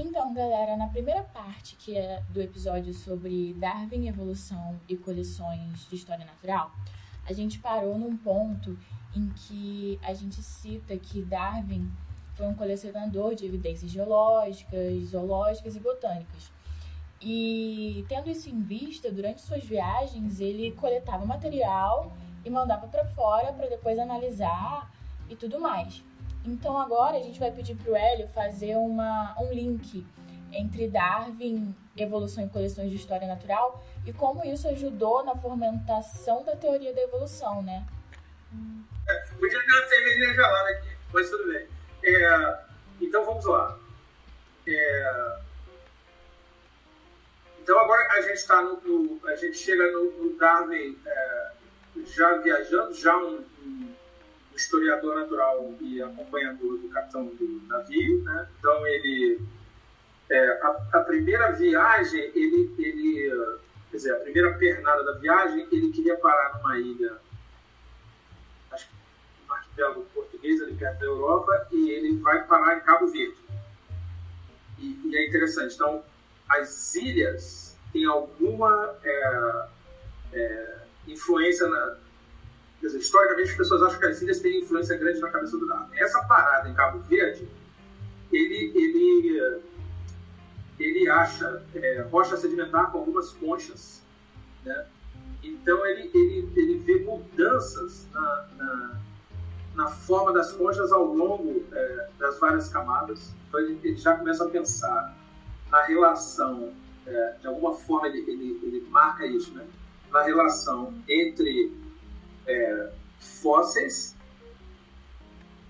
Então, galera, na primeira parte, que é do episódio sobre Darwin, evolução e coleções de história natural, a gente parou num ponto em que a gente cita que Darwin foi um colecionador de evidências geológicas, zoológicas e botânicas. E tendo isso em vista, durante suas viagens, ele coletava material e mandava para fora para depois analisar e tudo mais. Então agora a gente vai pedir para o Hélio fazer uma, um link entre Darwin, evolução e coleções de história natural e como isso ajudou na fomentação da teoria da evolução, né? É, podia ter uma cervejinha gelada aqui, mas tudo bem. É, então vamos lá. É, então agora a gente está no, no, a gente chega no, no Darwin é, já viajando, já um, um historiador natural e acompanhador do capitão do navio, né? Então ele é, a, a, primeira viagem ele ele quer dizer a primeira pernada da viagem ele queria parar numa ilha acho que no arquipélago português ali perto da Europa e ele vai parar em Cabo Verde e, e é interessante então as ilhas têm alguma é, é, influência na, dizer, historicamente as pessoas acham que as ilhas têm influência grande na cabeça do Darwin. Essa parada em Cabo Verde, ele, ele, ele acha é, rocha sedimentar com algumas conchas, né? Então ele, ele, ele vê mudanças na, na, na forma das conchas ao longo é, das várias camadas. Então ele, ele, já começa a pensar na relação, é, de alguma forma ele, ele, ele marca isso, né? na relação entre é, fósseis,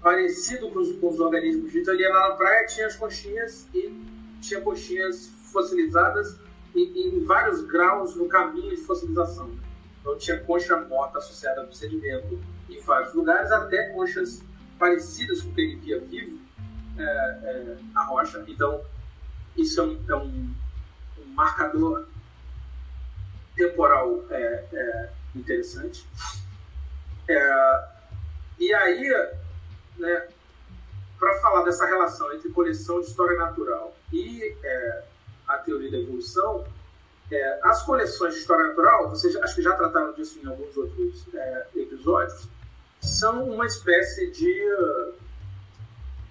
parecido com os, com os organismos vivos. Ali na praia tinha as conchinhas e tinha conchinhas fossilizadas em, em, vários graus no caminho de fossilização. Então tinha concha morta associada ao sedimento em vários lugares, até conchas parecidas com o que ele via vivo é, é, na rocha. Então isso é um, é um, um marcador temporal é, é, interessante. É, e aí, né, para falar dessa relação entre coleção de história natural e é, a teoria da evolução, é, as coleções de história natural, vocês acho que já trataram disso em alguns outros é, episódios, são uma espécie de.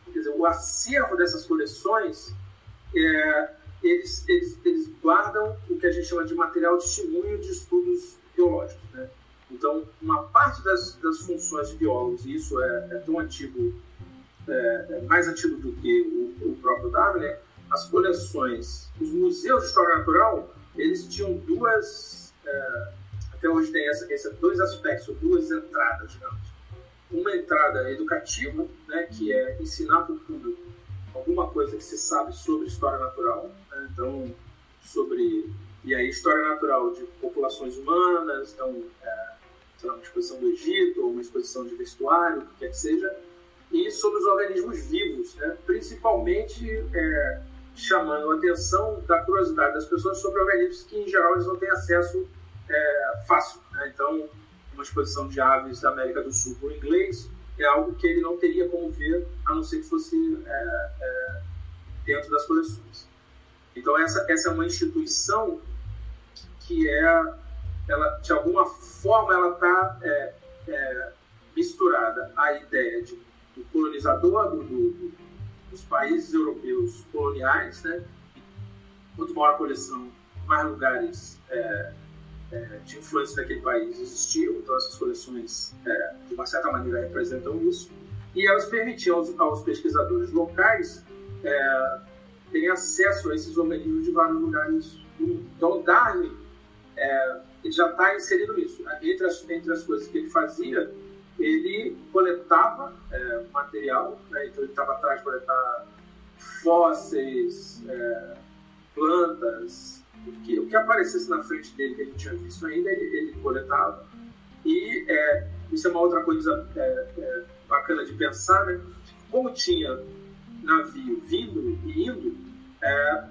Quer dizer, o acervo dessas coleções, é, eles, eles, eles guardam o que a gente chama de material testemunho de estudos biológicos. Então, uma parte das, das funções de biólogos, e isso é, é tão antigo, é, é, mais antigo do que o, o próprio Darwin, né? as coleções, os museus de história natural, eles tinham duas, é, até hoje tem essa, esses dois aspectos, duas entradas, digamos. Uma entrada educativa, né, que é ensinar para o público alguma coisa que se sabe sobre história natural, né? então, sobre e aí história natural de populações humanas, então é, sei lá, uma exposição do Egito, ou uma exposição de vestuário, o que quer que seja, e sobre os organismos vivos, né? principalmente é, chamando a atenção da curiosidade das pessoas sobre organismos que, em geral, eles não têm acesso é, fácil. Né? Então, uma exposição de aves da América do Sul por inglês é algo que ele não teria como ver, a não ser que fosse é, é dentro das coleções. Então, essa, essa é uma instituição que é ela, de alguma forma, ela está é, é, misturada à ideia de, do colonizador, do, do, dos países europeus coloniais, né? Quanto maior a coleção, mais lugares é, é, de influência daquele país existiam. Então, essas coleções, é, de uma certa maneira, representam isso. E elas permitiam aos, aos pesquisadores locais é, terem acesso a esses organismos de vários lugares do mundo. Então, Darwin é, ele já está inserido nisso. Entre as, entre as coisas que ele fazia, ele coletava é, material, né? então ele estava atrás de coletar fósseis, é, plantas, o que, o que aparecesse na frente dele que ele tinha visto ainda, ele, ele coletava. E é, isso é uma outra coisa é, é, bacana de pensar, né? Como tinha navio vindo e indo, é,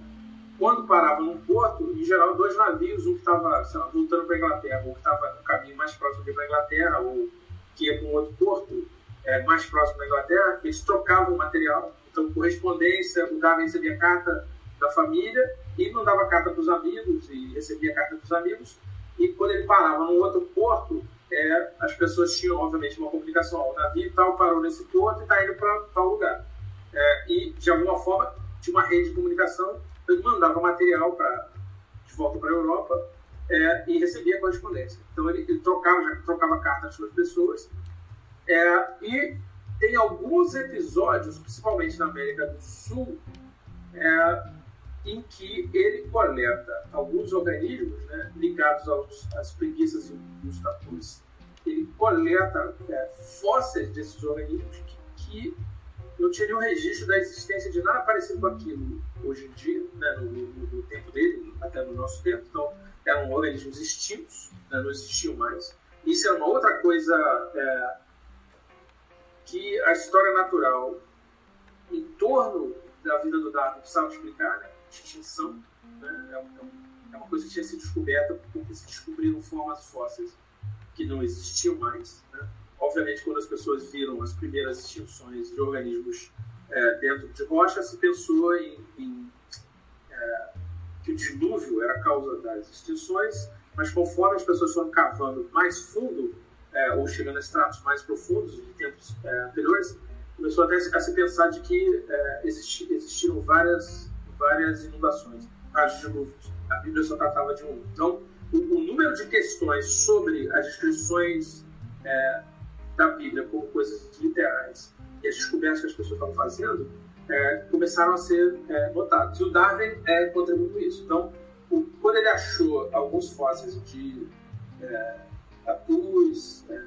quando parava num porto, em geral, dois navios, um que estava voltando para a Inglaterra, ou que estava no caminho mais próximo para a Inglaterra, ou que ia para um outro porto é, mais próximo da Inglaterra, eles trocavam material. Então, correspondência, o Darwin recebia carta da família e mandava carta para os amigos e recebia carta dos amigos. E quando ele parava num outro porto, é, as pessoas tinham, obviamente, uma comunicação. O navio tal parou nesse porto e está indo para tal lugar. É, e, de alguma forma, tinha uma rede de comunicação. Ele mandava material pra, de volta para a Europa é, e recebia correspondência. Então, ele, ele trocava, trocava cartas com as pessoas. É, e tem alguns episódios, principalmente na América do Sul, é, em que ele coleta alguns organismos né, ligados aos, às preguiças e os. Ele coleta é, fósseis desses organismos que, que, não tinha nenhum registro da existência de nada parecido com aquilo hoje em dia, né, no, no, no, tempo dele, até no nosso tempo. Então, eram organismos extintos, né, não existiam mais. Isso é uma outra coisa é, que a história natural em torno da vida do Darwin precisava explicar, né? extinção. Né? É, um, é, uma coisa que tinha sido descoberta porque se descobriram formas fósseis que não existiam mais. Né? Obviamente, quando as pessoas viram as primeiras extinções de organismos é, dentro de rocha, se pensou em, em é, que o dilúvio era a causa das extinções, mas conforme as pessoas foram cavando mais fundo, é, ou chegando a estratos mais profundos de tempos é, anteriores, começou até a se pensar de que é, existi, existiram várias várias inundações, de dilúvios. A Bíblia só tratava de um. Então, o, o número de questões sobre as descrições é, da Bíblia como coisas literais e as descobertas que as pessoas estavam fazendo é, começaram a ser é, notadas. E o Darwin é, contribuiu isso. Então, o, quando ele achou alguns fósseis de é, tatus, é,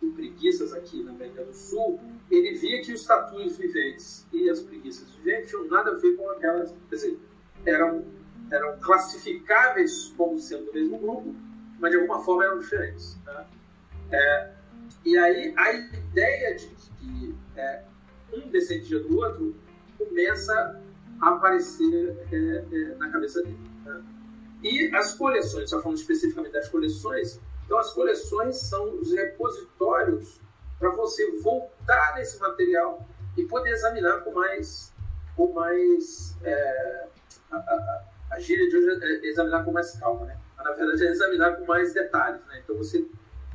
com preguiças aqui na América do Sul, ele via que os tatus viventes e as preguiças viventes tinham nada a ver com aquelas, quer dizer, eram, eram classificáveis como sendo do mesmo grupo, mas de alguma forma eram diferentes. Tá? É, e aí a ideia de que é, um descendia do outro começa a aparecer é, é na cabeça dele. Tá? E as coleções, só falando especificamente das coleções, então, as coleções são os repositórios para você voltar nesse material e poder examinar com mais. Com mais é, a, a, a, gíria de hoje é examinar com mais calma, né? Na verdade, é examinar com mais detalhes. Né? Então, você,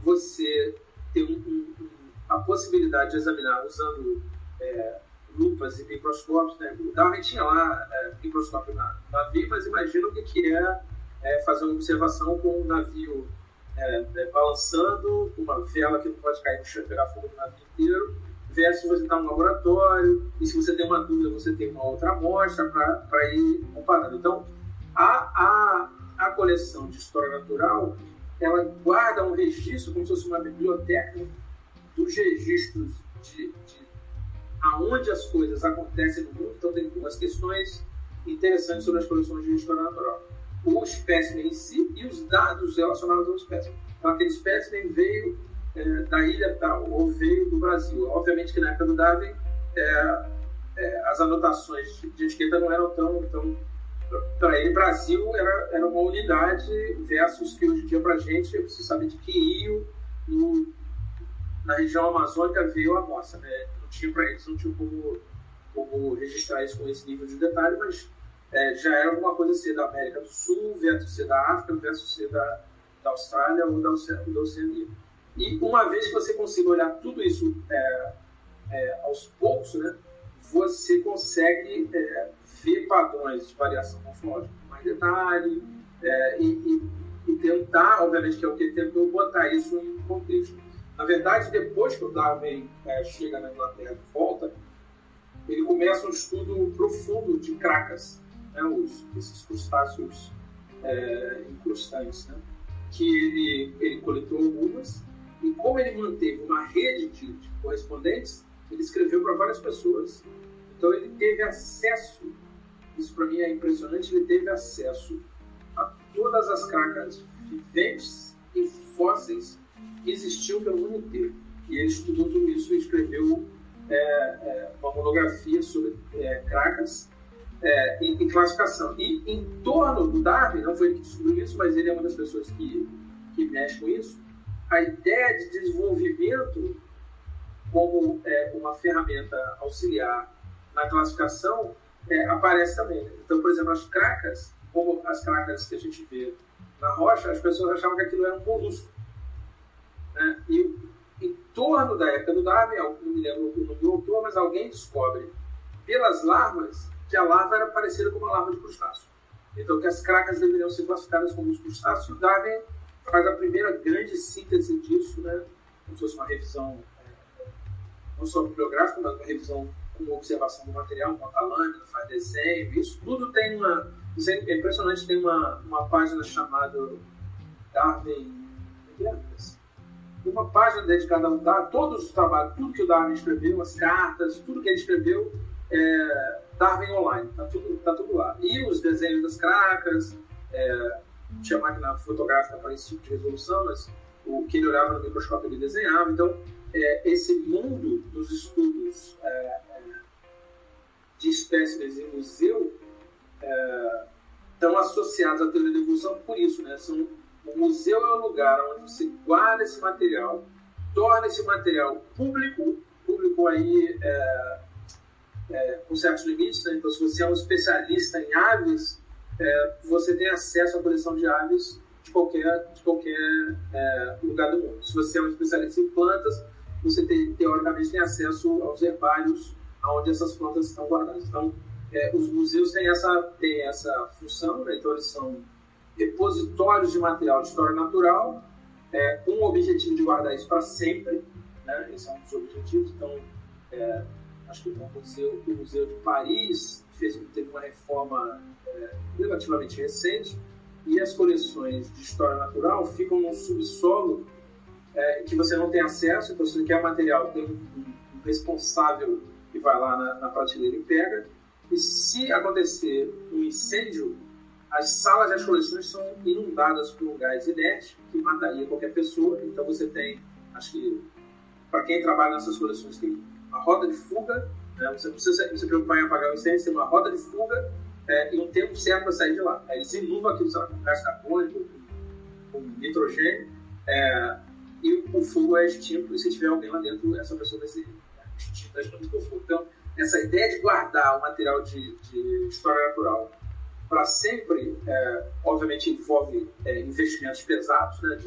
você tem um, um, a possibilidade de examinar usando é, lupas e microscópios. Né? O Darwin tinha lá é, microscópio na navio, mas imagina o que é, é fazer uma observação com um navio é, é, balançando uma vela que não pode cair no chão e pegar fogo no navio inteiro, versus você estar no laboratório, e se você tem uma dúvida, você tem uma outra amostra para ir comparando. Então, a, a, a coleção de história natural, ela guarda um registro, como se fosse uma biblioteca, dos registros de, de aonde as coisas acontecem no mundo. Então, tem duas questões interessantes sobre as coleções de história natural o espécime em si e os dados relacionados ao espécime. Então, aquele espécime veio é, da ilha tal ou veio do Brasil. Obviamente que na época do Darwin é, é, as anotações de etiqueta não eram tão. tão para ele, Brasil era, era uma unidade versus que hoje em dia para a gente, você sabe de que rio no, na região amazônica veio a nossa. Né? Não tinha para eles, não tinha como, como registrar isso com esse nível de detalhe, mas é, já era alguma coisa ser da América do Sul, versus ser da África, versus ser da, da Austrália ou da, da Oceania. E uma vez que você consiga olhar tudo isso é, é, aos poucos, né, você consegue é, ver padrões de variação morfológica com mais detalhe é, e, e, e, tentar, obviamente, que é o que ele tentou, botar isso em contexto. Na verdade, depois que o Darwin é, chega na Inglaterra e volta, ele começa um estudo profundo de cracas né, os, esses crustáceos é, incrustantes, né, que ele, ele coletou algumas, e como ele manteve uma rede de, de correspondentes, ele escreveu para várias pessoas. Então ele teve acesso, isso para mim é impressionante, ele teve acesso a todas as cracas viventes e fósseis que existiam pelo mundo inteiro. E ele estudou tudo isso e escreveu é, é, uma monografia sobre é, cracas é, em, em, classificação. E em torno do Darwin, não foi ele que descobriu isso, mas ele é uma das pessoas que, que mexe com isso, a ideia de desenvolvimento como é, uma ferramenta auxiliar na classificação é, aparece também. Né? Então, por exemplo, as cracas, como as cracas que a gente vê na rocha, as pessoas achavam que aquilo era um molusco. Né? E em torno da época do Darwin, não me lembro o nome do autor, mas alguém descobre pelas larvas que a larva era parecida com uma larva de crustáceo. Então, que as cracas deveriam ser classificadas como os crustáceos. E o Darwin faz a primeira grande síntese disso, né? como se fosse uma revisão, é, não só bibliográfica, mas uma revisão com observação do material, conta lâmina, faz desenho, isso tudo tem uma. É impressionante, tem uma, uma página chamada Darwin. Tem é uma página dedicada ao Darwin, todos os trabalhos, tudo que o Darwin escreveu, as cartas, tudo que ele escreveu, é, Darwin Online, tá tudo, tá tudo lá. E os desenhos das cracas, é, tinha máquina fotográfica para esse tipo de resolução, mas o que ele olhava no microscópio ele desenhava. Então, é, esse mundo dos estudos é, é de espécimes em museu é, estão associados à teoria da evolução por isso, né? São, o museu é o lugar onde você guarda esse material, torna esse material público, público aí é, é, com certos limites, né? Então, se você é um especialista em aves, é, você tem acesso à coleção de aves de qualquer, de qualquer é, lugar do mundo. Se você é um especialista em plantas, você tem, teoricamente tem acesso aos herbários onde essas plantas estão guardadas. Então, é, os museus têm essa, têm essa função, né? então eles são repositórios de material de história natural, é, com o objetivo de guardar isso para sempre, né? esse é um dos objetivos. Então, é, acho que o museu, o museu de Paris fez, teve uma reforma é, relativamente recente, e as coleções de história natural ficam num subsolo é, que você não tem acesso, então se você quer material, tem um, um responsável que vai lá na, na prateleira e pega, e se acontecer um incêndio, as salas e as coleções são inundadas por um gás inerte que mataria qualquer pessoa, então você tem, acho que para quem trabalha nessas coleções, tem uma roda de fuga, né? você precisa se preocupar em apagar o incêndio, tem uma roda de fuga é, e um tempo certo para sair de lá. Aí eles inundam aquilo com gás carbônico, com, nitrogênio, é, e o fogo é extinto, e se tiver alguém lá dentro, essa pessoa vai ser extinta junto com o fogo. Então, essa ideia de guardar o material de, de história natural para sempre, é, obviamente envolve é, investimentos pesados, né,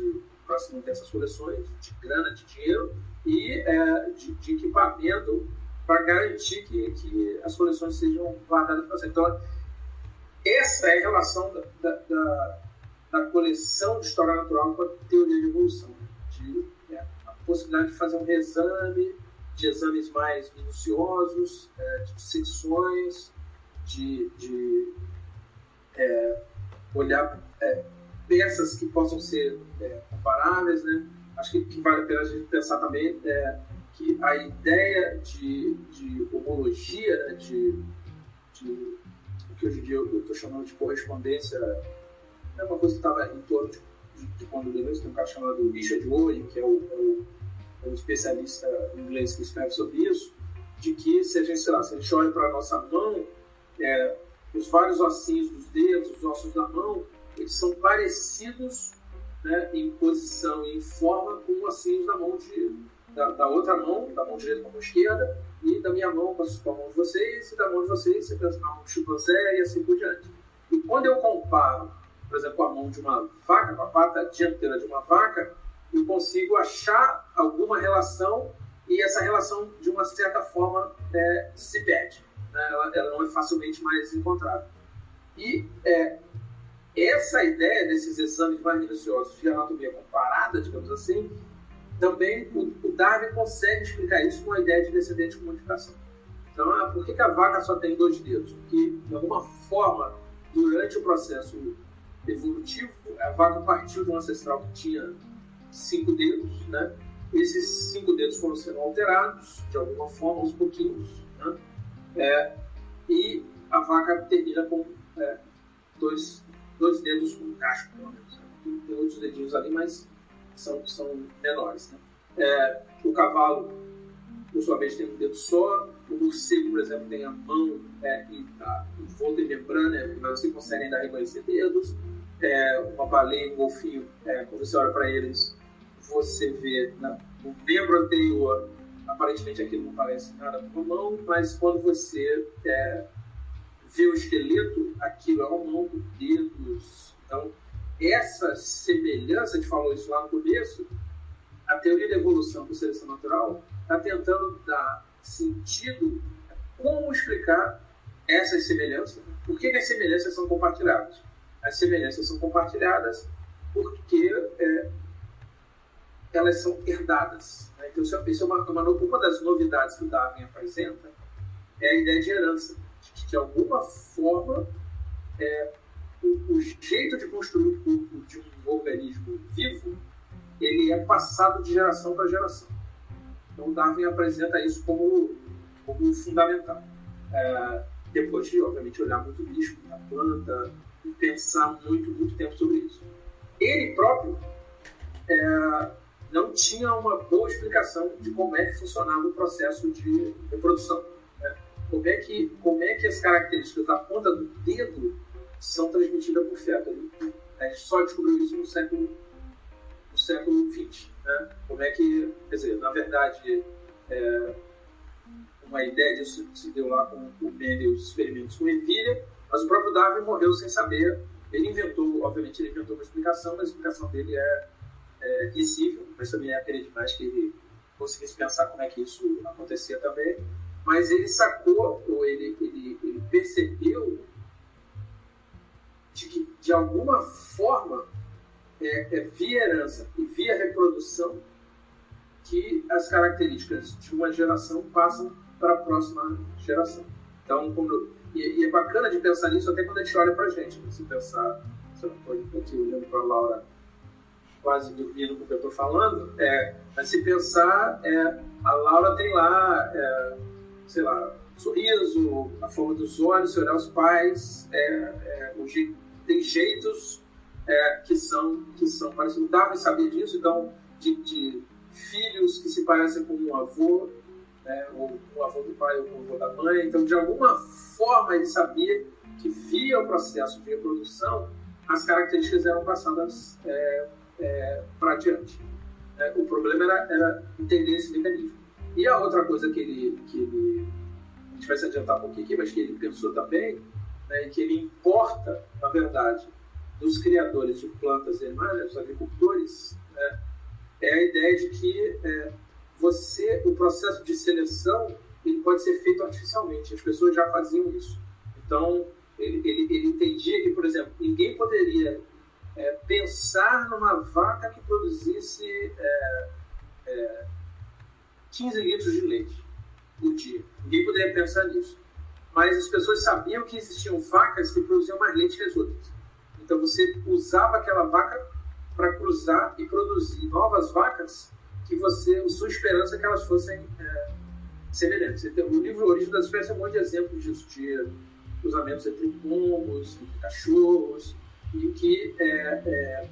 para se manter essas coleções, de grana, de dinheiro e é, de, de, equipamento para garantir que, que as coleções sejam guardadas para sempre. Então, essa é a relação da, da, da, da, coleção de história natural com a teoria de evolução. Né? De, é, a possibilidade de fazer um reexame, de exames mais minuciosos, é, de dissecções, de, de é, olhar é, peças que possam ser é, comparáveis. Né? Acho que, que, vale a pena a gente pensar também é, que a ideia de, de homologia, né? de, de que hoje em dia eu estou chamando de correspondência, é uma coisa que estava em torno de, de, de quando Deleuze, tem um cara chamado Richard Owen, que é o, é o, o especialista inglês que escreve sobre isso, de que se a gente, sei lá, se a gente olha para a nossa mão, é, os vários ossinhos dos dedos, os ossos da mão, eles são parecidos né, em posição e em forma com os ossinhos da mão de, da, da, outra mão, da mão direita com a mão esquerda, e da minha mão com a mão de vocês, e da mão de vocês você pensa na mão do chimpanzé e assim por diante. E quando eu comparo, por exemplo, a mão de uma vaca, com a pata dianteira de uma vaca, eu consigo achar alguma relação e essa relação, de uma certa forma, é, se perde. Né? Ela, ela, não é facilmente mais encontrada. E é, essa ideia desses exames mais minuciosos de anatomia comparada, digamos assim, também o, o, Darwin consegue explicar isso com a ideia de descendente de comunicação. Então, ah, por que, que a vaca só tem dois dedos? Porque, de alguma forma, durante o processo evolutivo, a vaca partiu de um ancestral que tinha cinco dedos, né? Esses cinco dedos foram sendo alterados, de alguma forma, aos pouquinhos, né? É, e a vaca termina com é, dois, dois dedos com casco, pelo menos. Né? Tem outros dedinhos ali, mas são, são menores. Né? É, o cavalo, por sua vez, tem um dedo só. O morcego, por exemplo, tem a mão é, e a envolta em membrana, mas você consegue ainda reconhecer dedos. É, uma baleia, um golfinho, é, quando você olha para eles, você vê né, no membro anterior, aparentemente aquilo não parece nada com a mão, mas quando você é, vê o esqueleto, aquilo é uma mão com dedos. Então, essa semelhança, a gente falou isso lá no começo, a teoria da evolução por seleção natural está tentando dar sentido como explicar essas semelhanças. Por que as semelhanças são compartilhadas? As semelhanças são compartilhadas porque é, elas são herdadas. Né? Então, isso é, é uma, uma, uma das novidades que o Darwin apresenta, é a ideia de herança. De que, de alguma forma, é, o, o, jeito de construir o corpo de um organismo vivo, ele é passado de geração para geração. Então, Darwin apresenta isso como, como fundamental. É, depois de, obviamente, olhar muito o bicho, a planta, e pensar muito, muito tempo sobre isso. Ele próprio é, não tinha uma boa explicação de como é que funcionava o processo de reprodução. Né? Como, é que, como é que as características da ponta do dedo são transmitidas por feto. A gente só descobriu isso no século, no século XX. Né? Como é que, quer dizer, na verdade, é, uma ideia disso se deu lá com o Mendel, os experimentos com ervilha, mas o próprio Darwin morreu sem saber. Ele inventou, obviamente, ele inventou uma explicação, mas a explicação dele é, é risível, mas também é aquele demais que ele conseguisse pensar como é que isso acontecia também. Mas ele sacou, ou ele, ele, ele percebeu de que, de alguma forma, é, é via herança e via reprodução que as características de uma geração passam para a próxima geração. Então, quando, e, e, é bacana de pensar nisso até quando a gente olha para a gente. Né? Se pensar, você não pode estar aqui olhando para a Laura quase dormindo com o que eu estou falando, é, mas se pensar, é, a Laura tem lá, é, sei lá, sorriso, a forma dos olhos, se olhar os pais, é, é, jeito, tem jeitos é, que são que são parecidos. Darwin sabia disso, então de, de filhos que se parecem com um avô, né, ou o avô do pai ou o avô da mãe. Então, de alguma forma, ele sabia que via o processo de reprodução, as características eram passadas é, é, para adiante. É, o problema era, era, entender esse mecanismo. E a outra coisa que ele, que ele, a gente vai se adiantar um pouquinho aqui, mas que ele pensou também, né, que ele importa, na verdade, dos criadores de plantas e animais, dos agricultores, né, é a ideia de que é, você, o processo de seleção, ele pode ser feito artificialmente. As pessoas já faziam isso. Então, ele, ele, ele entendia que, por exemplo, ninguém poderia é, pensar numa vaca que produzisse é, é, 15 litros de leite por dia. Ninguém poderia pensar nisso. Mas as pessoas sabiam que existiam vacas que produziam mais leite que as outras. Então você usava aquela vaca para cruzar e produzir novas vacas que você, a sua esperança é que elas fossem é, semelhantes. Então, o livro Origem das Espécies é um monte de exemplos disso, de cruzamentos entre pombos, entre cachorros, e que é, é,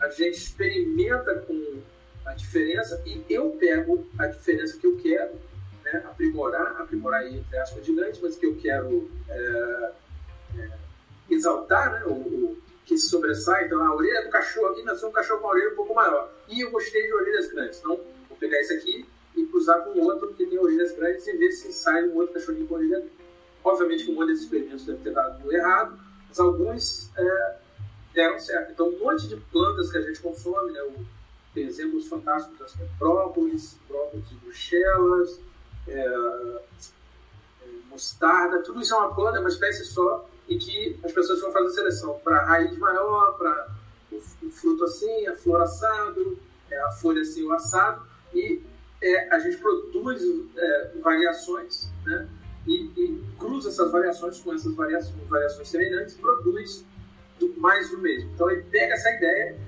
a gente experimenta com a diferença e eu pego a diferença que eu quero né, aprimorar, aprimorar aí, entre aspas, gigante, mas que eu quero é, é, exaltar, né, o, o, que se sobressai. Então, a orelha do cachorro aqui nasceu um cachorro com a orelha um pouco maior. E eu gostei de orelhas grandes. Então, vou pegar esse aqui e cruzar com outro que tem orelhas grandes e ver se sai um outro cachorrinho com orelha grande. Obviamente que um monte desses experimentos deve ter dado errado, mas alguns é, deram certo. Então, um monte de plantas que a gente consome, né, o, tem exemplos fantásticos das própolis, própolis de Bruxelas, é, é, mostarda, tudo isso é uma planta, é uma espécie só, e que as pessoas vão fazer seleção para raiz maior, para o, fruto assim, a flor assado, é, a folha assim, o assado, e é, a gente produz é, variações, né? E, e, cruza essas variações com essas variações, variações semelhantes produz do, mais do mesmo. Então ele pega essa ideia,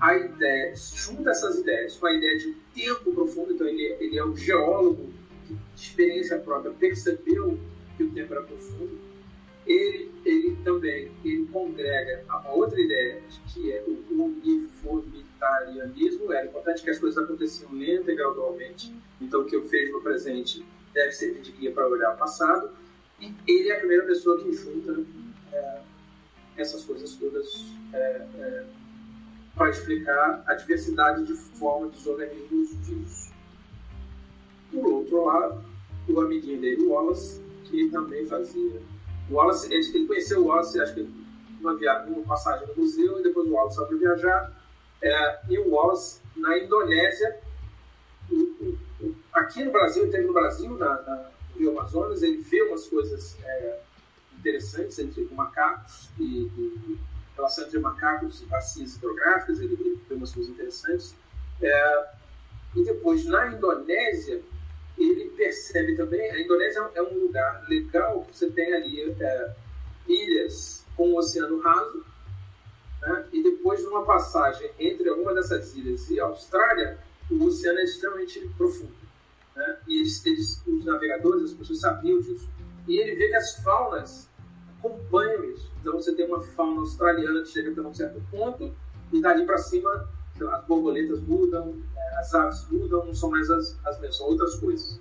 a ideia, junta essas ideias com a ideia de um tempo profundo, então ele, ele é um geólogo que, de experiência própria, percebeu que o tempo era profundo, ele, ele também ele congrega uma outra ideia, que é o uniformitarianismo. Era importante que as coisas aconteciam lenta e gradualmente. Então, o que eu fiz no presente deve servir de guia para olhar o passado. E ele é a primeira pessoa que junta é, essas coisas todas é, é, para explicar a diversidade de forma dos organismos vivos. Por outro lado, o amiguinho dele, Wallace, que também fazia Wallace, ele, ele conheceu o Wallace, acho que uma, viagem, uma passagem no museu, e depois o Wallace saiu para viajar. É, e o Wallace, na Indonésia, aqui no Brasil, teve no Brasil, na, na Rio Amazonas, ele vê umas coisas é, interessantes entre macacos e, e relação entre macacos e bacias hidrográficas, ele, ele vê umas coisas interessantes. É, e depois, na Indonésia, ele percebe também, a Indonésia é um lugar legal, você tem ali é, ilhas com o oceano raso, né? e depois, numa passagem entre alguma dessas ilhas e a Austrália, o oceano é extremamente profundo. Né? E eles, eles, os navegadores, as pessoas sabiam disso. E ele vê que as faunas acompanham isso. Então você tem uma fauna australiana que chega até um certo ponto e dali para cima as borboletas mudam, é, as aves mudam, não são mais as, as mesmas, são outras coisas.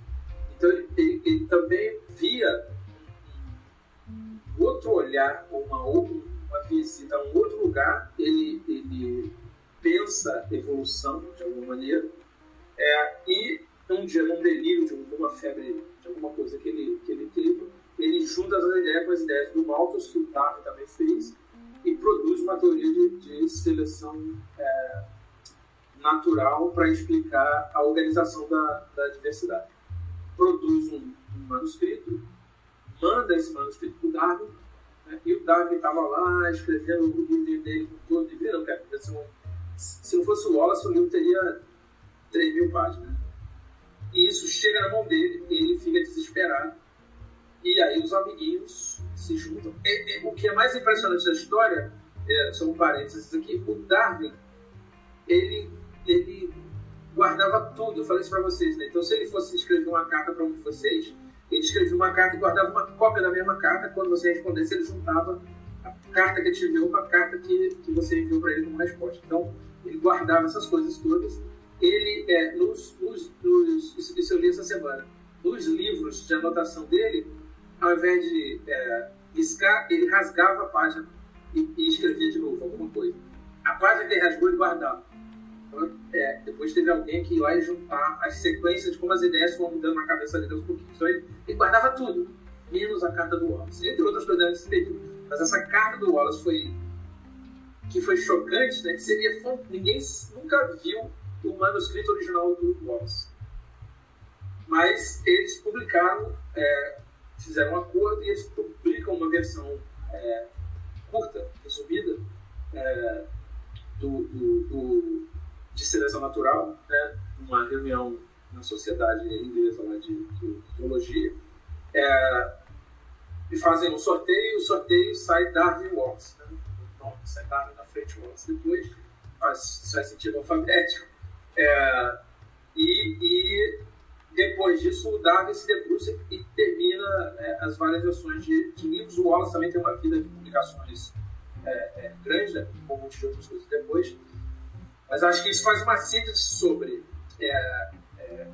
Então ele, ele, ele também via um outro olhar, uma, uma visita a um outro lugar, ele, ele pensa evolução de alguma maneira, é, e um dia, num delírio de alguma febre, de alguma coisa que ele, que ele teve, ele junta as ideias com as ideias do Malthus, que o Darwin também fez, e produz uma teoria de, de seleção é, natural para explicar a organização da, da diversidade. Produz um, um, manuscrito, manda esse manuscrito para o Darwin, né, e o Darwin estava lá escrevendo o livro dele com todo livro, não, cara, se, se não fosse o Wallace, o livro teria 3 mil páginas. E isso chega na mão dele, e ele fica desesperado. E aí os amiguinhos se juntam. E, e, o que é mais impressionante da história, é, são parênteses aqui, o Darwin, ele ele guardava tudo. Eu falei isso para vocês, né? Então, se ele fosse escrever uma carta para um de vocês, ele escrevia uma carta e guardava uma cópia da mesma carta. Quando você respondesse, ele juntava a carta que ele te enviou com a carta que, que você enviou para ele como resposta. Então, ele guardava essas coisas todas. Ele, é, nos, nos, nos, isso, eu li essa semana, nos livros de anotação dele, ao invés de é, riscar, ele rasgava a página e, e escrevia de novo alguma coisa. A página que ele rasgou, ele guardava. É, depois teve alguém que ia lá e juntar as sequências de como as ideias foram mudando na cabeça dele aos pouquinhos. Então ele, ele, guardava tudo, menos a carta do Wallace, entre outras coisas nesse período. Mas essa carta do Wallace foi que foi chocante, né? Que seria ninguém nunca viu o manuscrito original do Wallace. Mas eles publicaram, é, fizeram um acordo e eles publicam uma versão é, curta, resumida, é, do, do, do de seleção natural, né, uma reunião na sociedade inglesa lá de, de teologia, é, e fazem um sorteio, o sorteio sai Darwin Wallace, né? Então, sai Darwin na frente Wallace depois, faz, faz sentido alfabético, é, e, e, depois disso o Darwin se debruça e termina é, as várias versões de, de, livros. O Wallace também tem uma vida de publicações é, é, grande, né, com um outras coisas depois, mas acho que isso faz uma síntese sobre é, é,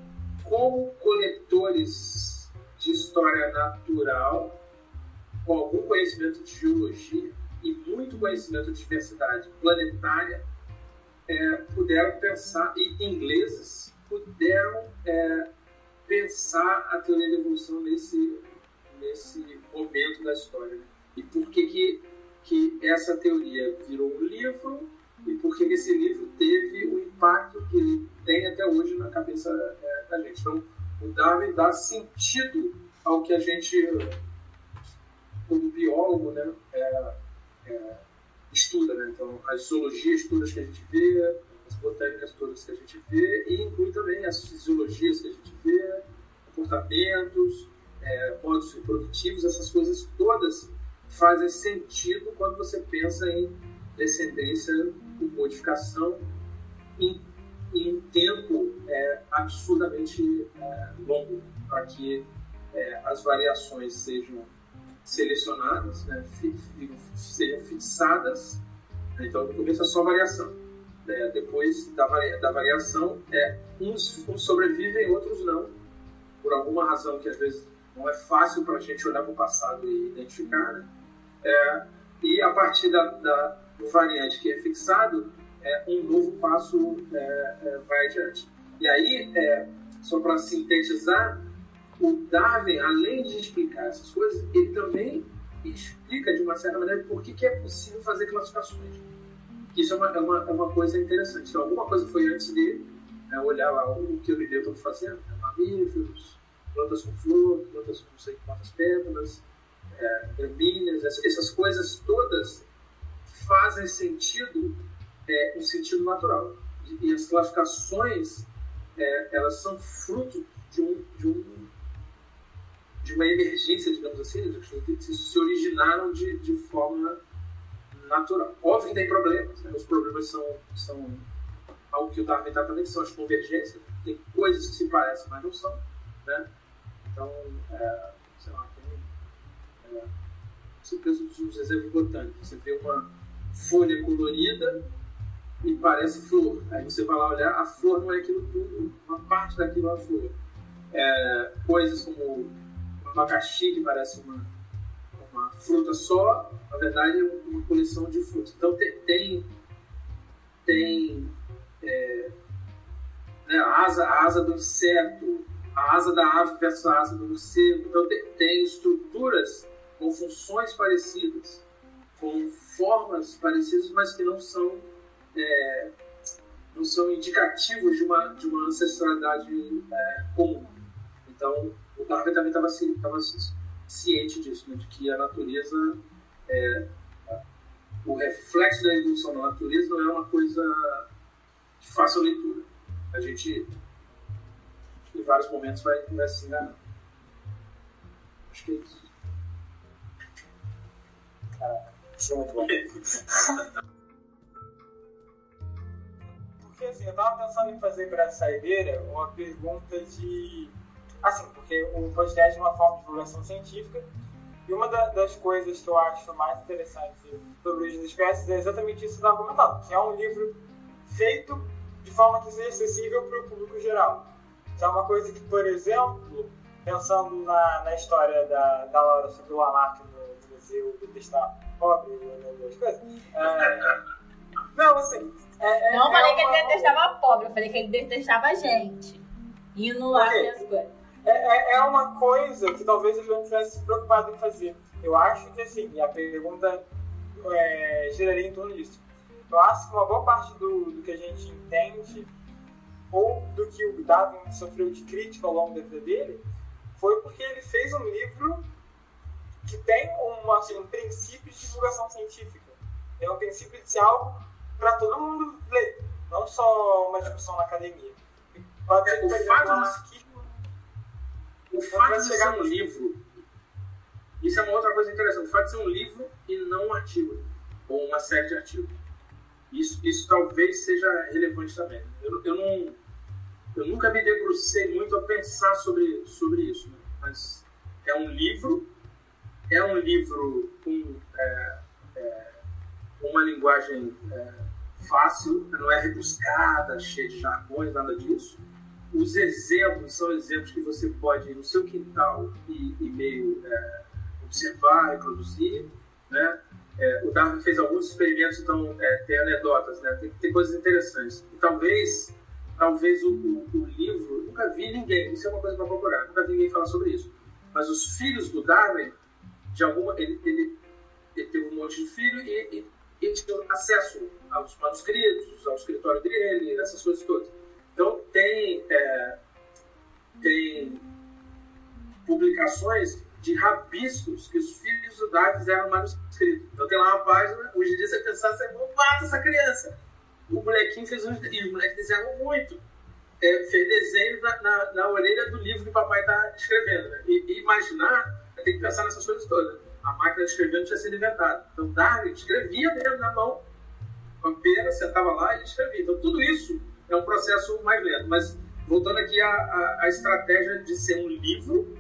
como coletores de história natural, com algum conhecimento de geologia e muito conhecimento de diversidade planetária, é, puderam pensar, e ingleses puderam é, pensar a teoria da evolução nesse, nesse momento da história. E por que, que, que essa teoria virou um livro e por que esse livro teve o impacto que ele tem até hoje na cabeça é, da gente. Então, o Darwin dá sentido ao que a gente, como biólogo, né, é, é, estuda. Né? Então, as zoologias todas que a gente vê, as botânicas todas que a gente vê, e inclui também as fisiologias que a gente vê, comportamentos, é, modos reprodutivos, essas coisas todas fazem sentido quando você pensa em descendência por modificação em, em um tempo é, absurdamente é, longo para que é, as variações sejam selecionadas, né, sejam fixadas. Então, no começo é só variação. Né? Depois da, da variação, é, uns, uns sobrevivem, outros não, por alguma razão que às vezes não é fácil para a gente olhar para o passado e identificar. Né? É, e a partir da, da, do variante que é fixado, é, um novo passo é, é, vai adiante. E aí, é, só para sintetizar, o Darwin, além de explicar essas coisas, ele também explica, de uma certa maneira, por que, que é possível fazer classificações. Isso é uma, é uma, é uma coisa interessante. Então, alguma coisa foi antes dele, né, olhar lá o, que o Linneu está fazendo, né, mamíferos, plantas com flor, plantas com não sei quantas pétalas, é, gramíneas, essas coisas todas fazem sentido, é, um sentido natural. E as classificações, é, elas são fruto de, um, de, um, de uma emergência, digamos assim, que se originaram de, de forma natural. Óbvio que tem problemas, né? os problemas são, são algo que o Darwin está também, são as convergências, tem coisas que se parecem, mas não são. Né? Então, é, sei lá, tem. É, você pensa nos exemplos botânicos, você vê uma folha colorida e parece flor. Aí você vai lá olhar, a flor não é aquilo tudo, uma parte daquilo é a flor. É, coisas como abacaxi que parece uma, uma fruta só, na verdade é uma coleção de frutas. Então tem, tem é, né, a, asa, a asa do inseto, a asa da ave versus a asa do morcego. Então tem, tem estruturas com funções parecidas, com formas parecidas, mas que não são é, não são indicativos de uma, de uma ancestralidade é, comum. Então, o Darwin também estava ciente disso, né, de que a natureza, é, o reflexo da evolução da natureza não é uma coisa de fácil leitura. A gente, em vários momentos, vai, vai se enganar. Acho que é isso. Caraca, isso é muito bom. porque assim, eu tava pensando em fazer para essa saideira uma pergunta de. Assim, porque o podcast é uma forma de divulgação científica e uma da, das coisas que eu acho mais interessante sobre as espécies é exatamente isso que eu comentando, que é um livro feito de forma que seja acessível para o público geral. Que é uma coisa que, por exemplo, pensando na, na história da, da Laura sobre o Lamarck no Museu Detestar Pobre, das coisas. É, não, assim, é, é, não falei é que ele detestava pobre, eu falei que ele detestava a gente. Indo lá okay. as coisas. É, é, é uma coisa que talvez ele não tivesse se preocupado em fazer. Eu acho que assim, a pergunta é, geraria em torno disso. Eu acho que uma boa parte do, do que a gente entende, ou do que o Darwin sofreu de crítica ao longo da vida dele, foi porque ele fez um livro que tem um, assim, um princípio de divulgação científica. Tem um princípio de ser algo para todo mundo ler, não só uma discussão na academia. Pode ser, é, o fato de, o fato de ser um livro, isso é uma outra coisa interessante, o fato de ser um livro e não um artigo, ou uma série de artigos. Isso, isso talvez seja relevante também. Eu, eu, não, eu nunca me debrucei muito a pensar sobre, sobre isso, né? mas é um livro, é um livro com é, é, uma linguagem é, fácil, não é rebuscada, cheia de jargões, nada disso. Os exemplos são exemplos que você pode no seu quintal e, e meio é, observar, reproduzir. Né? É, o Darwin fez alguns experimentos, então é, tem anedotas, né? tem, tem coisas interessantes. E talvez, talvez o, o, o, livro, nunca vi ninguém, isso é uma coisa para procurar, nunca vi ninguém falar sobre isso. Mas os filhos do Darwin, de alguma, ele, ele, ele teve um monte de filho e, e ele tinha acesso aos manuscritos, ao escritório dele, essas coisas todas. Então, tem, é, tem publicações de rabiscos que os filhos do Darwin fizeram manuscrito. Então, tem lá uma página, hoje em dia você pensar, você mata essa criança. O molequinho fez uns. E os moleques desenham muito. É, fez desenho na, na, na, orelha do livro que o papai está escrevendo. Né? E, e imaginar, tem que pensar nessas coisas todas. A máquina de escrever não tinha sido inventada. Então, Darwin escrevia mesmo na mão com a pena, sentava lá e escrevia. Então, tudo isso é um processo mais lento. Mas, voltando aqui à, à, à estratégia de ser um livro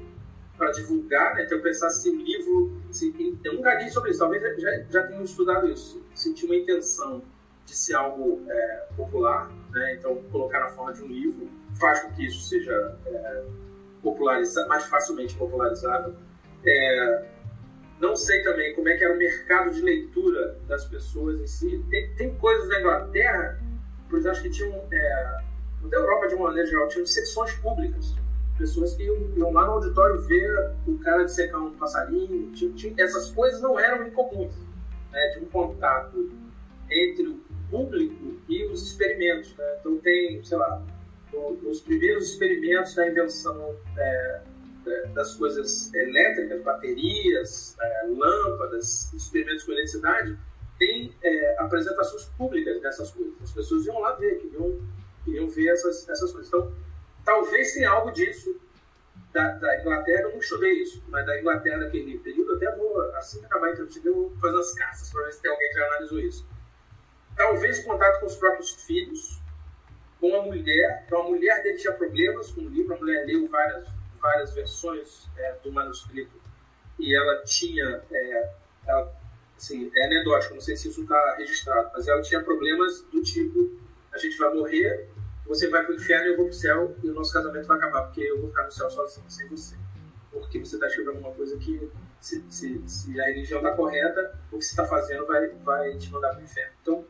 para divulgar, né? então pensar se o livro. Se, eu nunca sobre isso, talvez já, já, já tenham estudado isso. Sentir uma intenção de ser algo é, popular, né? então colocar na forma de um livro faz com que isso seja é, popularizado, mais facilmente popularizado. É, não sei também como é que era o mercado de leitura das pessoas em si. Tem, tem coisas na Inglaterra, exemplo, acho que tinham, é, da Europa de uma maneira geral, tinham secções públicas. pessoas que iam, iam lá no auditório ver o cara dissecar um passarinho. Tinha, tinha, essas coisas não eram incomuns. Né? Tinha um contato entre o público e os experimentos. Né? Então tem, sei lá, os primeiros experimentos da invenção é, é, das coisas elétricas, baterias, é, lâmpadas, experimentos com eletricidade, tem é, apresentações públicas dessas coisas. As pessoas iam lá ver, queriam, queriam ver essas, essas coisas. Então, talvez tenha algo disso da, da, Inglaterra, eu não estudei isso, mas da Inglaterra naquele período, até vou, assim que acabar a entrevista, eu vou fazer umas caças para ver se tem alguém que já analisou isso. Talvez contato com os próprios filhos, com a mulher, então a mulher dele tinha problemas com o livro, a mulher leu várias, várias versões é, do manuscrito e ela tinha, é, ela, assim, é anedótico, não sei se isso está registrado, mas ela tinha problemas do tipo, a gente vai morrer, você vai para o inferno e eu vou para o céu e o nosso casamento vai acabar, porque eu vou ficar no céu sozinho, sem você. Porque você está escrevendo uma coisa que, se, se, se a religião está correta, o que você está fazendo vai, vai te mandar para o inferno. Então,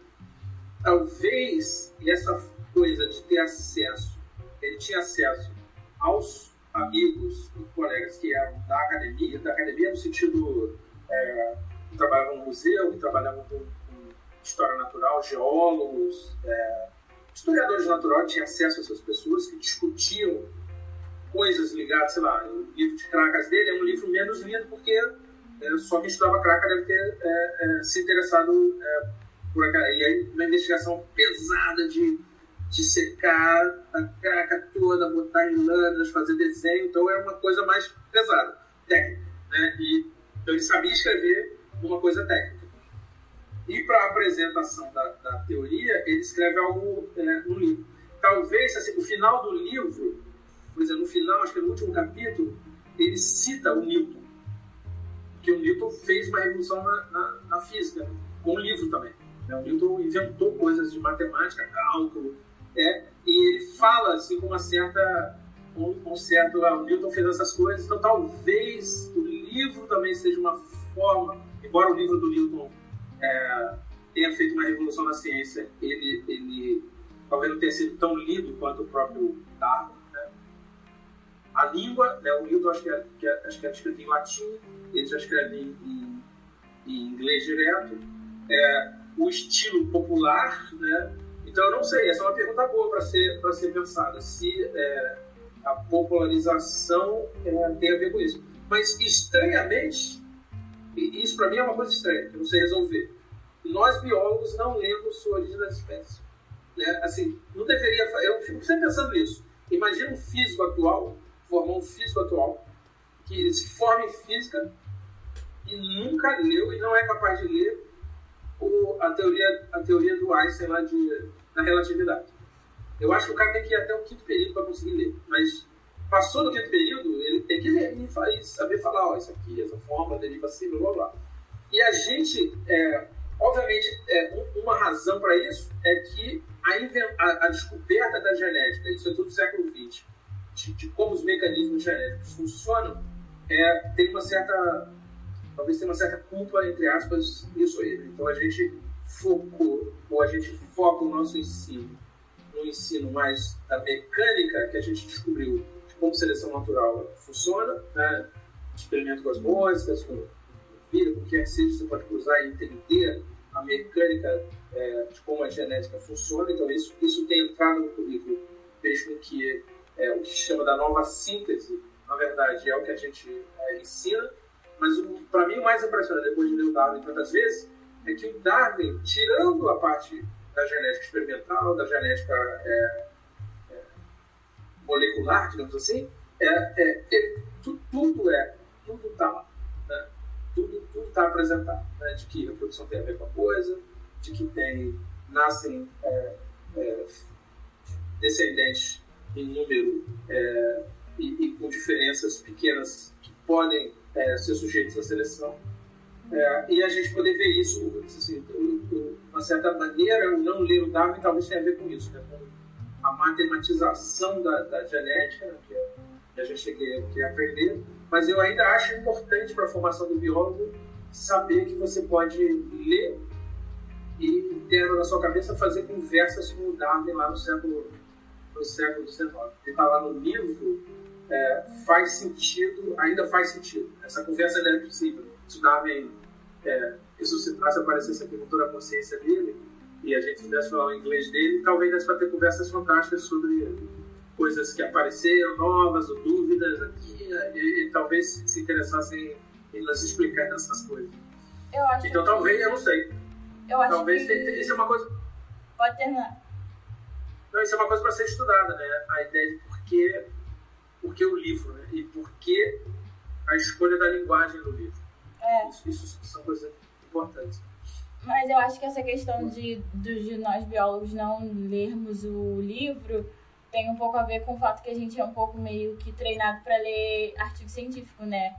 talvez essa coisa de ter acesso, ele tinha acesso aos amigos e colegas que eram da academia, da academia no sentido é, que trabalhavam no museu, que trabalhavam com, com história natural, geólogos, é, historiadores naturais tinham acesso a essas pessoas que discutiam coisas ligadas, sei lá, o livro de Cracas dele é um livro menos lido porque é, só quem estudava Craca deve ter é, é, se interessado é, por aquela. E aí, uma investigação pesada de, de secar a Craca toda, botar em lâminas, fazer desenho, então era uma coisa mais pesada, técnica. Né? E, então ele sabia escrever uma coisa técnica. E para a apresentação da, da, teoria, ele escreve algo é, no livro. Talvez, assim, o final do livro, por exemplo, no final, acho que no último capítulo, ele cita o Newton. Porque o Newton fez uma revolução na, na, na física, com o livro também. Né? O Newton inventou coisas de matemática, cálculo, é, e ele fala assim com uma certa um, um certo ah, o Newton fez essas coisas então talvez o livro também seja uma forma embora o livro do Newton é, tenha feito uma revolução na ciência, ele, ele talvez não tenha sido tão lido quanto o próprio Darwin. Né? A língua, né, o Newton acho que, é, que é, acho que é escrito em latim, ele já escreve em, em inglês direto. É, o estilo popular, né? Então, eu não sei, essa é uma pergunta boa para ser, ser pensada, se é, a popularização é, tem a ver com isso. Mas, estranhamente, e isso para mim é uma coisa estranha, que eu não sei resolver. Nós biólogos não lemos a origem das espécies. Né? Assim, não deveria. Eu fico sempre pensando nisso. Imagina um físico atual, formar um físico atual, que se forma em física e nunca leu e não é capaz de ler o, a, teoria, a teoria do Einstein lá de, da relatividade. Eu acho que o cara tem que ir até o quinto período para conseguir ler. Mas passou do quinto período, e saber falar, ó, isso aqui, essa forma deriva assim, blá blá blá. E a gente, é, obviamente, é, uma razão para isso é que a, a, a, descoberta da genética, isso é tudo do século XX, de, de, como os mecanismos genéticos funcionam, é, tem uma certa, talvez tenha uma certa culpa, entre aspas, nisso aí. Né? Então a gente focou, ou a gente foca o nosso ensino no ensino mais da mecânica que a gente descobriu como seleção natural funciona, né? experimento com as moscas, com vida, com o que é que seja, você pode cruzar e entender a mecânica é, de como a genética funciona. Então, isso, isso tem entrado no currículo, fez com que é, o que se chama da nova síntese, na verdade, é o que a gente é, ensina. Mas, para mim, o mais impressionante, depois de ler o Darwin tantas vezes, é que o Darwin, tirando a parte da genética experimental, da genética é, molecular, digamos assim, é, é, é tudo, tudo, é, tudo está. Né? Tudo está apresentado. Né? De que a reprodução tem a ver com a coisa, de que tem, nascem é, é, descendentes em número é, e, e, com diferenças pequenas que podem é, ser sujeitos à seleção. e a gente poder ver isso, assim, uma certa maneira, o não ler o Darwin talvez tenha a ver com isso, né? A matematização da, da genética, né, que, é, que, a gente quer, quer aprender, mas eu ainda acho importante para a formação do biólogo saber que você pode ler e, ter na sua cabeça, fazer conversas com o Darwin lá no século, no século XIX. Ele está lá no livro, é, faz sentido, ainda faz sentido. Essa conversa é possível. Se Darwin é, ressuscitasse, aparecesse com toda a consciência dele, e a gente pudesse falar o inglês dele, talvez desse para ter conversas fantásticas sobre coisas que apareceram, novas ou dúvidas aqui, e, e talvez se interessassem em nos explicar essas coisas. Eu acho então, que... talvez, eu não sei. Eu acho talvez que... isso é uma coisa. Pode terminar. Não, isso é uma coisa para ser estudada, né? A ideia de por que, por que o livro, né? E por que a escolha da linguagem do livro. É. Isso, isso são coisas importantes. Mas eu acho que essa questão de, de nós biólogos não lermos o livro tem um pouco a ver com o fato que a gente é um pouco meio que treinado para ler artigo científico, né?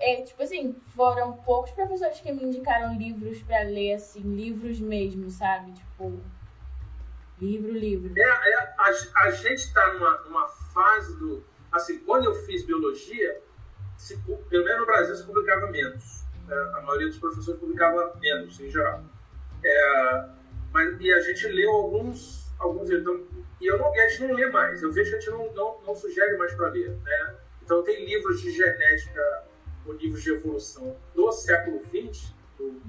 É, tipo assim, foram poucos professores que me indicaram livros para ler, assim, livros mesmo, sabe? Tipo, livro, livro. É, é a, a gente está numa, numa fase do. Assim, quando eu fiz biologia, se, pelo menos no Brasil se publicava menos. É, a maioria dos professores publicava menos, em geral. É, mas, e a gente leu alguns, alguns então, e eu não, a gente não lê mais. Eu vejo que a gente não, não, não sugere mais para ler. Né? Então, tem livros de genética, ou livros de evolução do século XX, do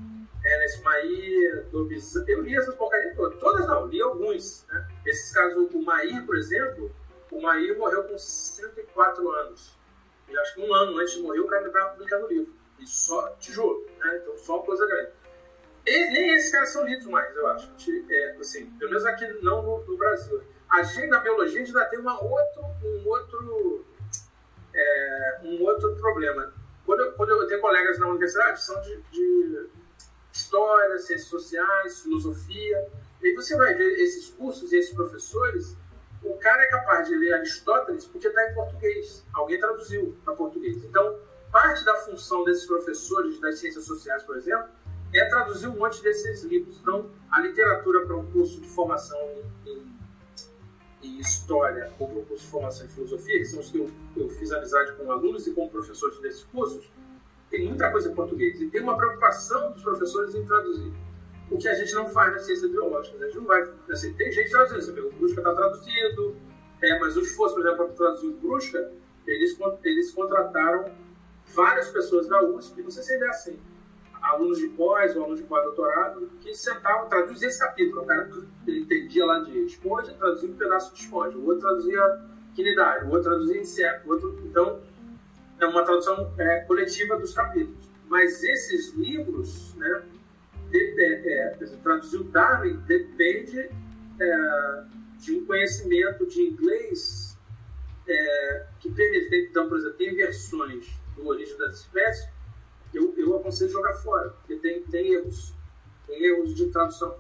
Ernest Maí, do Bizan. Eu li essas porcarias todas. Todas não, li alguns. Né? Esses casos, o Maí, por exemplo, o Maí morreu com 104 anos. E acho que um ano antes de morrer, o cara estava publicando o livro. E só tijolo, né? Então, só uma coisa grande. E nem esses caras são lidos mais, eu acho. É, assim, pelo menos aqui não no, no Brasil. A gente, na biologia, a gente ainda tem uma outro, um outro é, um outro problema. Quando eu, quando eu tenho colegas na universidade, são de, de história, ciências sociais, filosofia, e aí você vai ver esses cursos e esses professores, o cara é capaz de ler Aristóteles porque está em português. Alguém traduziu para português. Então, parte da função desses professores das ciências sociais, por exemplo, é traduzir um monte desses livros. Então, a literatura para um curso de formação em em História ou para o curso de formação em Filosofia, que são os que eu, eu fiz amizade com alunos e com professores desses cursos, tem muita coisa em português. E tem uma preocupação dos professores em traduzir. O que a gente não faz na ciência biológica. A gente não vai. Assim, tem gente traduzindo. Você pega o Brusca está traduzido, é, mas os esforço, por exemplo, para traduzir o Brusca, eles, eles contrataram várias pessoas da USP, não sei se ainda é assim alunos de pós ou alunos de pós-doutorado que sentavam, traduziam esse capítulo. O cara ele entendia lá de esponja, traduzia um pedaço de esponja. O outro traduzia quinidário, o outro traduzia inseto. Outro... Então, é uma tradução é, coletiva dos capítulos. Mas esses livros, né, de, é, traduzir o Darwin depende é, de um conhecimento de inglês é, que permite. Então, por exemplo, tem versões do Origem das Espécies eu, eu aconselho jogar fora, porque tem, tem erros. Tem erros de tradução.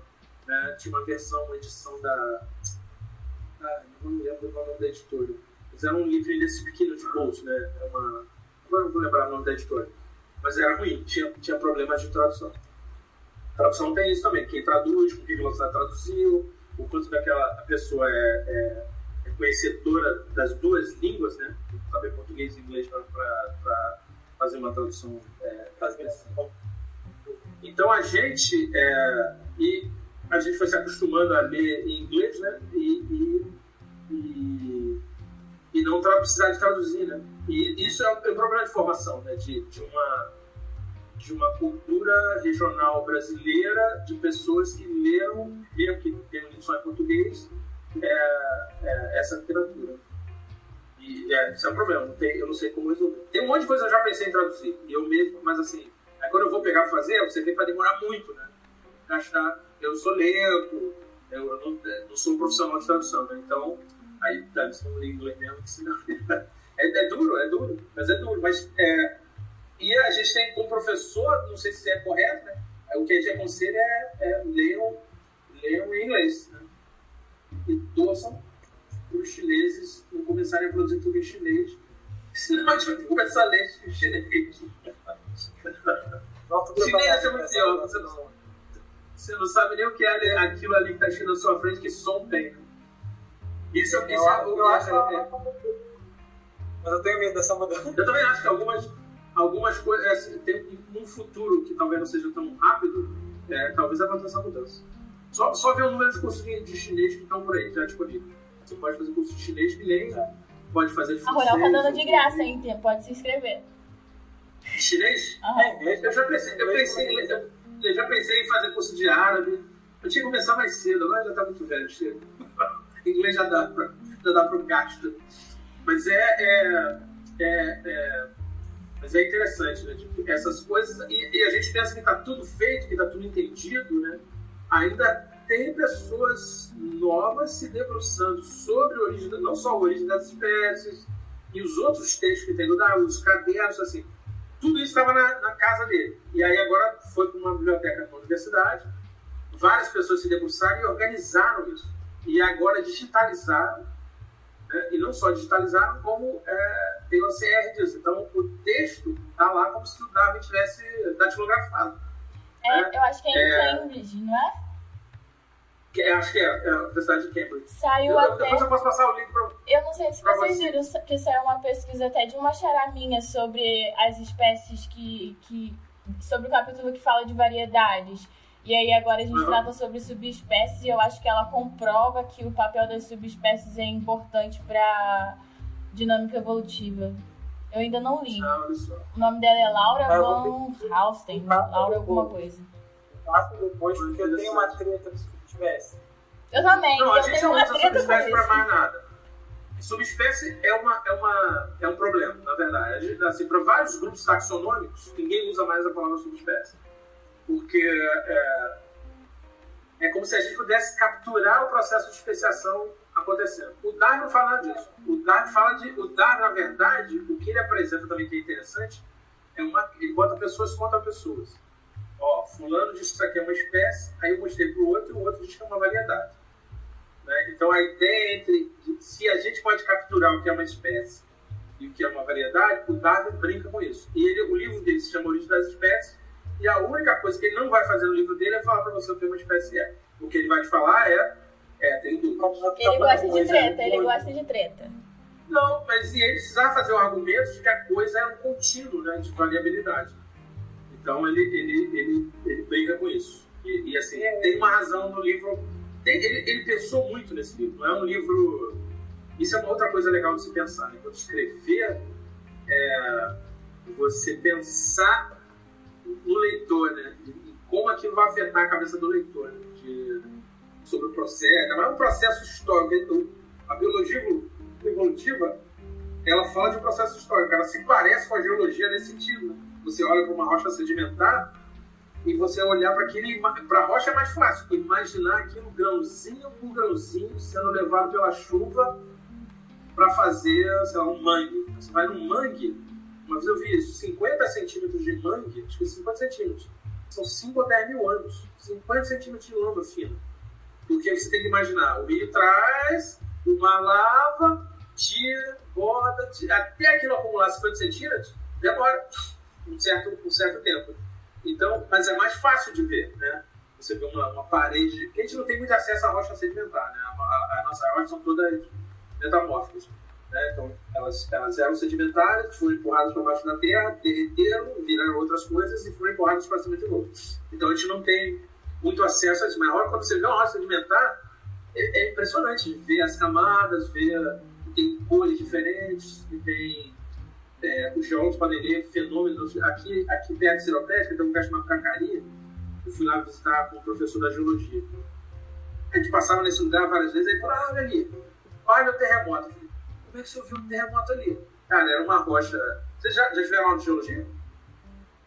Né? Tinha uma versão, uma edição da. Ah, não me lembro o nome da editora. Mas era um livro desse pequeno de bolso, né? É uma... Agora não vou lembrar o nome da editora. Mas era ruim, tinha, tinha problemas de tradução. tradução tem isso também. Quem traduz, com que velocidade traduziu, o quanto daquela pessoa é, é, é conhecedora das duas línguas, né? Saber português e inglês para fazer uma tradução é, assim. Então a gente é, e a gente foi se acostumando a ler em inglês, né? E, e, e, e não precisar de traduzir, né? E isso é um, é um problema de formação, né? De, de uma de uma cultura regional brasileira de pessoas que leram, mesmo que lido só em português, é, é, essa literatura. E é, isso é um problema, não tem, eu não sei como resolver. Tem um monte de coisa que eu já pensei em traduzir, eu mesmo, mas assim, aí quando eu vou pegar fazer, você vê que vai demorar muito, né? Gastar, eu sou lento, eu, eu não, não, sou um profissional de tradução, né? Então, aí, tá, se não inglês mesmo, senão... é, é duro, é duro, mas é duro. Mas, é, e a gente tem, como professor, não sei se é correto, né? O que a gente aconselha é, é leiam, leiam em inglês, né? E torçam os chineses não começarem a produzir tudo em chinês. Senão a gente vai ter que começar a ler em chinês. chinês é muito pior. Você não, você não sabe nem o que é aquilo ali que está escrito na sua frente, que som tem. Né? Isso, é, isso é, eu acho. É, é, mas eu tenho medo dessa mudança. Eu também acho que algumas, algumas coisas. Assim, tem um futuro que talvez não seja tão rápido, é, talvez aconteça essa mudança. Só, só ver o número de cursos de chinês que estão por aí, já disponíveis. Você pode fazer curso de chinês que nem, pode fazer de A Rural tá dando de graça, hein? Pode se inscrever. Chinês? Aham. Eu já pensei, eu pensei, em- eu, eu já pensei em fazer curso de árabe. Eu tinha que começar mais cedo, agora já tá muito velho, chega. Inglês já dá pra, já dá pro gasto. Mas é, é, é, é- mas é interessante, né? Tipo, essas coisas. E, e a gente pensa que tá tudo feito, que tá tudo entendido, né? Ainda tem pessoas novas se debruçando sobre a origem, não só a origem das espécies e os outros textos que tem no Darwin, os cadernos, assim. Tudo isso estava na, na casa dele. E aí agora foi para uma biblioteca da universidade, várias pessoas se debruçaram e organizaram isso. E agora digitalizaram, né? e não só digitalizaram, como é, tem o CR disso. Então o texto está lá como se o Darwin tivesse datilografado. É, eu acho que é em É. Cambridge, não é? É- acho que é, é a Universidade de Cambridge. Saiu Eu- até. depois eu posso passar o link para Eu não sei se vocês você. viram que saiu uma pesquisa até de uma charaminha sobre as espécies que, que. sobre o capítulo que fala de variedades. E aí agora a gente Uhum. trata sobre subespécies e eu acho que ela comprova que o papel das subespécies é importante para dinâmica evolutiva. Eu ainda não li. Ah. O nome dela é Laura Ah, Van vou Hausten. Laura alguma coisa. Faço depois, porque eu tenho uma treta com subespécie. Eu também. Não, a eu gente tenho não usa subespécie para isso. mais nada. Subespécie é, uma, é, uma, é um problema, na verdade. A gente, Assim, para vários grupos taxonômicos, ninguém usa mais a palavra subespécie. Porque é, é como se a gente pudesse capturar o processo de especiação acontecendo. O Darwin fala disso. O Darwin fala de. O Darwin, na verdade, o que ele apresenta também que é interessante, é uma, ele bota pessoas contra pessoas. Ó, fulano disse que isso aqui é uma espécie, aí eu mostrei para o outro e o outro disse que é uma variedade. Né? Então a ideia entre de- se a gente pode capturar o que é uma espécie e o que é uma variedade, o Darwin brinca com isso. E ele, o livro dele se chama Origem das Espécies, e a única coisa que ele não vai fazer no livro dele é falar para você o que uma espécie é. O que ele vai te falar é, é tem. Ele gosta de treta, ele gosta de treta. Não, mas e ele precisava fazer o argumento de que a coisa é um contínuo né, de variabilidade. Então ele, ele, ele, ele briga com isso. E, e, assim, tem uma razão no livro. tem- ele, ele pensou muito nesse livro. Não é um livro. Isso é uma outra coisa legal de se pensar. Né? Quando escrever, é você pensar no leitor, né? E como aquilo vai afetar a cabeça do leitor. Né? De- sobre o processo. É um processo histórico. A biologia evolutiva, ela fala de um processo histórico. Ela se parece com a geologia nesse sentido. né? Você olha para uma rocha sedimentar e você olhar para aquele. Para a rocha é mais fácil. Imaginar aquilo grãozinho por grãozinho sendo levado pela chuva para fazer, sei lá, um mangue. Você vai num mangue, uma vez eu vi isso, 50 centímetros de mangue, acho que 50 centímetros, são 5 ou 10 mil anos. 50 centímetros de lama fina. Porque você tem que imaginar, o rio traz uma lava, tira, borda, tira, até aquilo acumular 50 centímetros, demora um certo, um certo tempo. Então, mas é mais fácil de ver, né? Você vê uma, uma parede. A gente não tem muito acesso à rocha sedimentar, né? A, a, a nossa rocha são todas metamórficas. Né? Então, elas, elas eram sedimentares, foram empurradas para baixo da terra, derreteram, viraram outras coisas e foram empurradas para cima de novo. Então, a gente não tem muito acesso a isso. Mas a hora quando você vê uma rocha sedimentar, é, é impressionante ver as camadas, ver tem cores diferentes, tem é, os geólogos podem ver fenômenos. Aqui, aqui perto de Seropédica tem um lugar chamado Cacaria. Eu fui lá visitar com o professor da geologia. A gente passava nesse lugar várias vezes, aí falou, ah, olha ali, olha o terremoto. Eu falei, como é que você ouviu um terremoto ali? Cara, era uma rocha. Vocês já, já tiveram aula de geologia?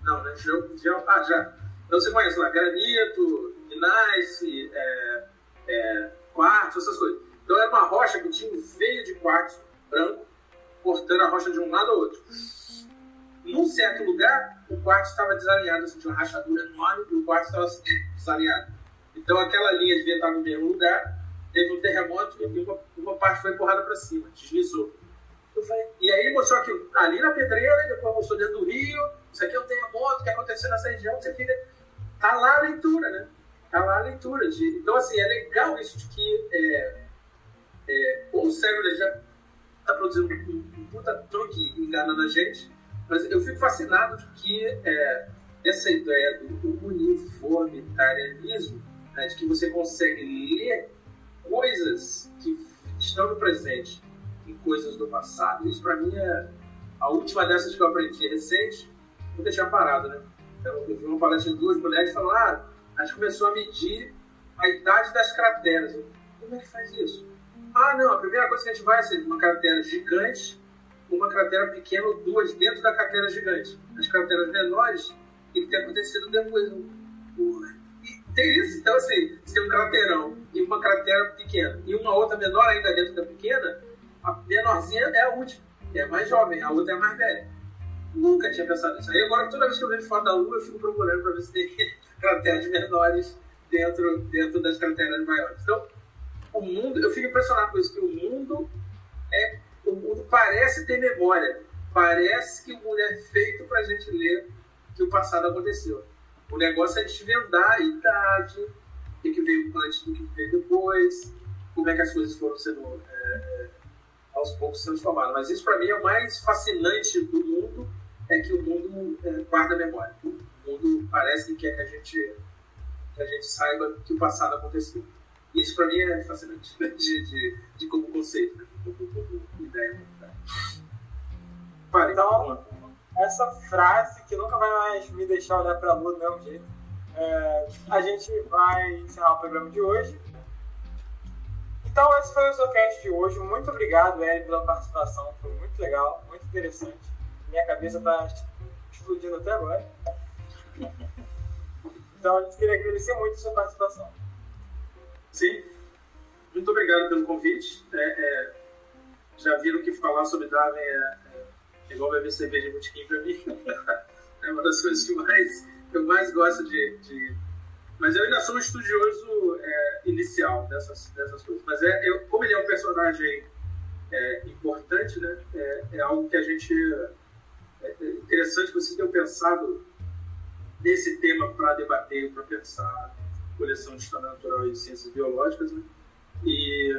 Não, né? Geo, ah, já. Então você conhece lá, granito, gneiss, é, é, quartzo, essas coisas. Então era uma rocha que tinha um veio de quartzo branco cortando a rocha de um lado ao outro. Num certo lugar, o quartzo estava desalinhado, assim, tinha uma rachadura enorme e o quartzo estava assim, desalinhado. Então aquela linha devia estar no mesmo lugar, teve um terremoto e uma, uma parte foi empurrada para cima, deslizou. E aí ele mostrou aqui, ali na pedreira, depois mostrou dentro do rio, isso aqui é um terremoto que aconteceu nessa região, você fica. Tá lá a leitura, né? Tá lá a leitura. De, então, assim, é legal isso de que é, é, o cérebro já está produzindo um, um puta truque enganando a gente, mas eu fico fascinado de que é, essa ideia do uniformitarianismo, né, de que você consegue ler coisas que estão no presente em coisas do passado. Isso para mim é a última dessas que eu aprendi recente, nunca tinha parado, né? Então, eu vi uma palestra de duas mulheres falando, ah, a gente começou a medir a idade das crateras. Como é que faz isso? Ah, não, a primeira coisa que a gente vai é ser uma cratera gigante, uma cratera pequena ou duas dentro da cratera gigante. As crateras menores, o que tem acontecido depois? E tem isso. Então, assim, se tem um craterão e uma cratera pequena e uma outra menor ainda dentro da pequena, a menorzinha é a última, que é mais jovem, a outra é mais velha. Nunca tinha pensado nisso. Aí agora, toda vez que eu vejo foto da Lua, eu fico procurando para ver se tem crateras menores dentro, dentro das crateras maiores. Então, o mundo, eu fico impressionado com isso, que o mundo é. O mundo parece ter memória. Parece que o mundo é feito para a gente ler que o passado aconteceu. O negócio é desvendar a idade, o que veio antes do que veio depois, como é que as coisas foram sendo é, é, aos poucos transformadas. Mas isso para mim é o mais fascinante do mundo, é que o mundo é, guarda memória. Mundo parece que quer que a gente que a gente saiba que o passado aconteceu. Isso para mim é fascinante de, de, de como conceito, né? como, como ideia. Fale, então, essa frase que nunca vai mais me deixar olhar para a lua do mesmo jeito. É, a gente vai encerrar o programa de hoje. Então, esse foi o Zocast de hoje. Muito obrigado, Eri, pela participação. Foi muito legal, muito interessante. Minha cabeça está explodindo até agora. Então, a gente queria agradecer muito a sua participação. Sim, muito obrigado pelo convite. É, é, já viram que falar sobre Darwin é, é igual beber cerveja botequim para mim. é uma das coisas que mais, eu mais gosto de, de... Mas eu ainda sou um estudioso é, inicial dessas, dessas coisas. Mas é, eu, como ele é um personagem é, importante, né? É, é, algo que a gente. É, interessante você tenha pensado nesse tema para debater, para pensar coleção de história natural e ciências biológicas, né? E,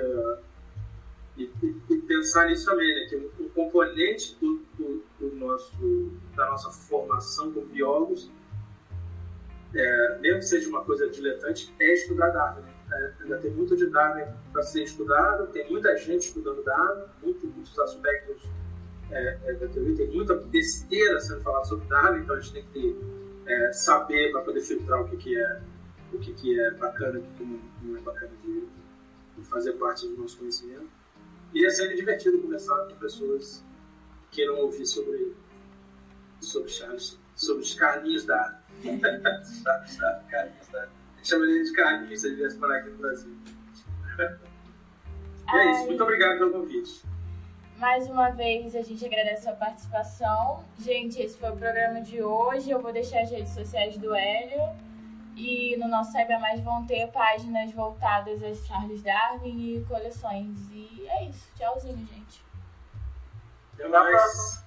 e, e, pensar nisso também, né? Que um, um componente do, do, do, nosso, da nossa formação como biólogos, é, mesmo que seja uma coisa diletante, é estudar Darwin. Né? É, ainda tem muito de Darwin para ser estudado, tem muita gente estudando Darwin, muito, muitos aspectos é, é, da teoria, tem muita besteira sendo falada sobre Darwin, então a gente tem que ter, é, saber para poder filtrar o que, que é o que, que é bacana, o que, não, é bacana de, de, fazer parte do nosso conhecimento. E é sempre divertido conversar com pessoas que queiram ouvir sobre, sobre Charles, sobre os carninhos da ele de carninhos se ele viesse parar aqui no Brasil. e é isso, muito obrigado pelo convite. Mais uma vez a gente agradece a participação. Gente, esse foi o programa de hoje. Eu vou deixar as redes sociais do Hélio. E no nosso Saiba Mais vão ter páginas voltadas a Charles Darwin e coleções. E é isso. Tchauzinho, gente. Até mais.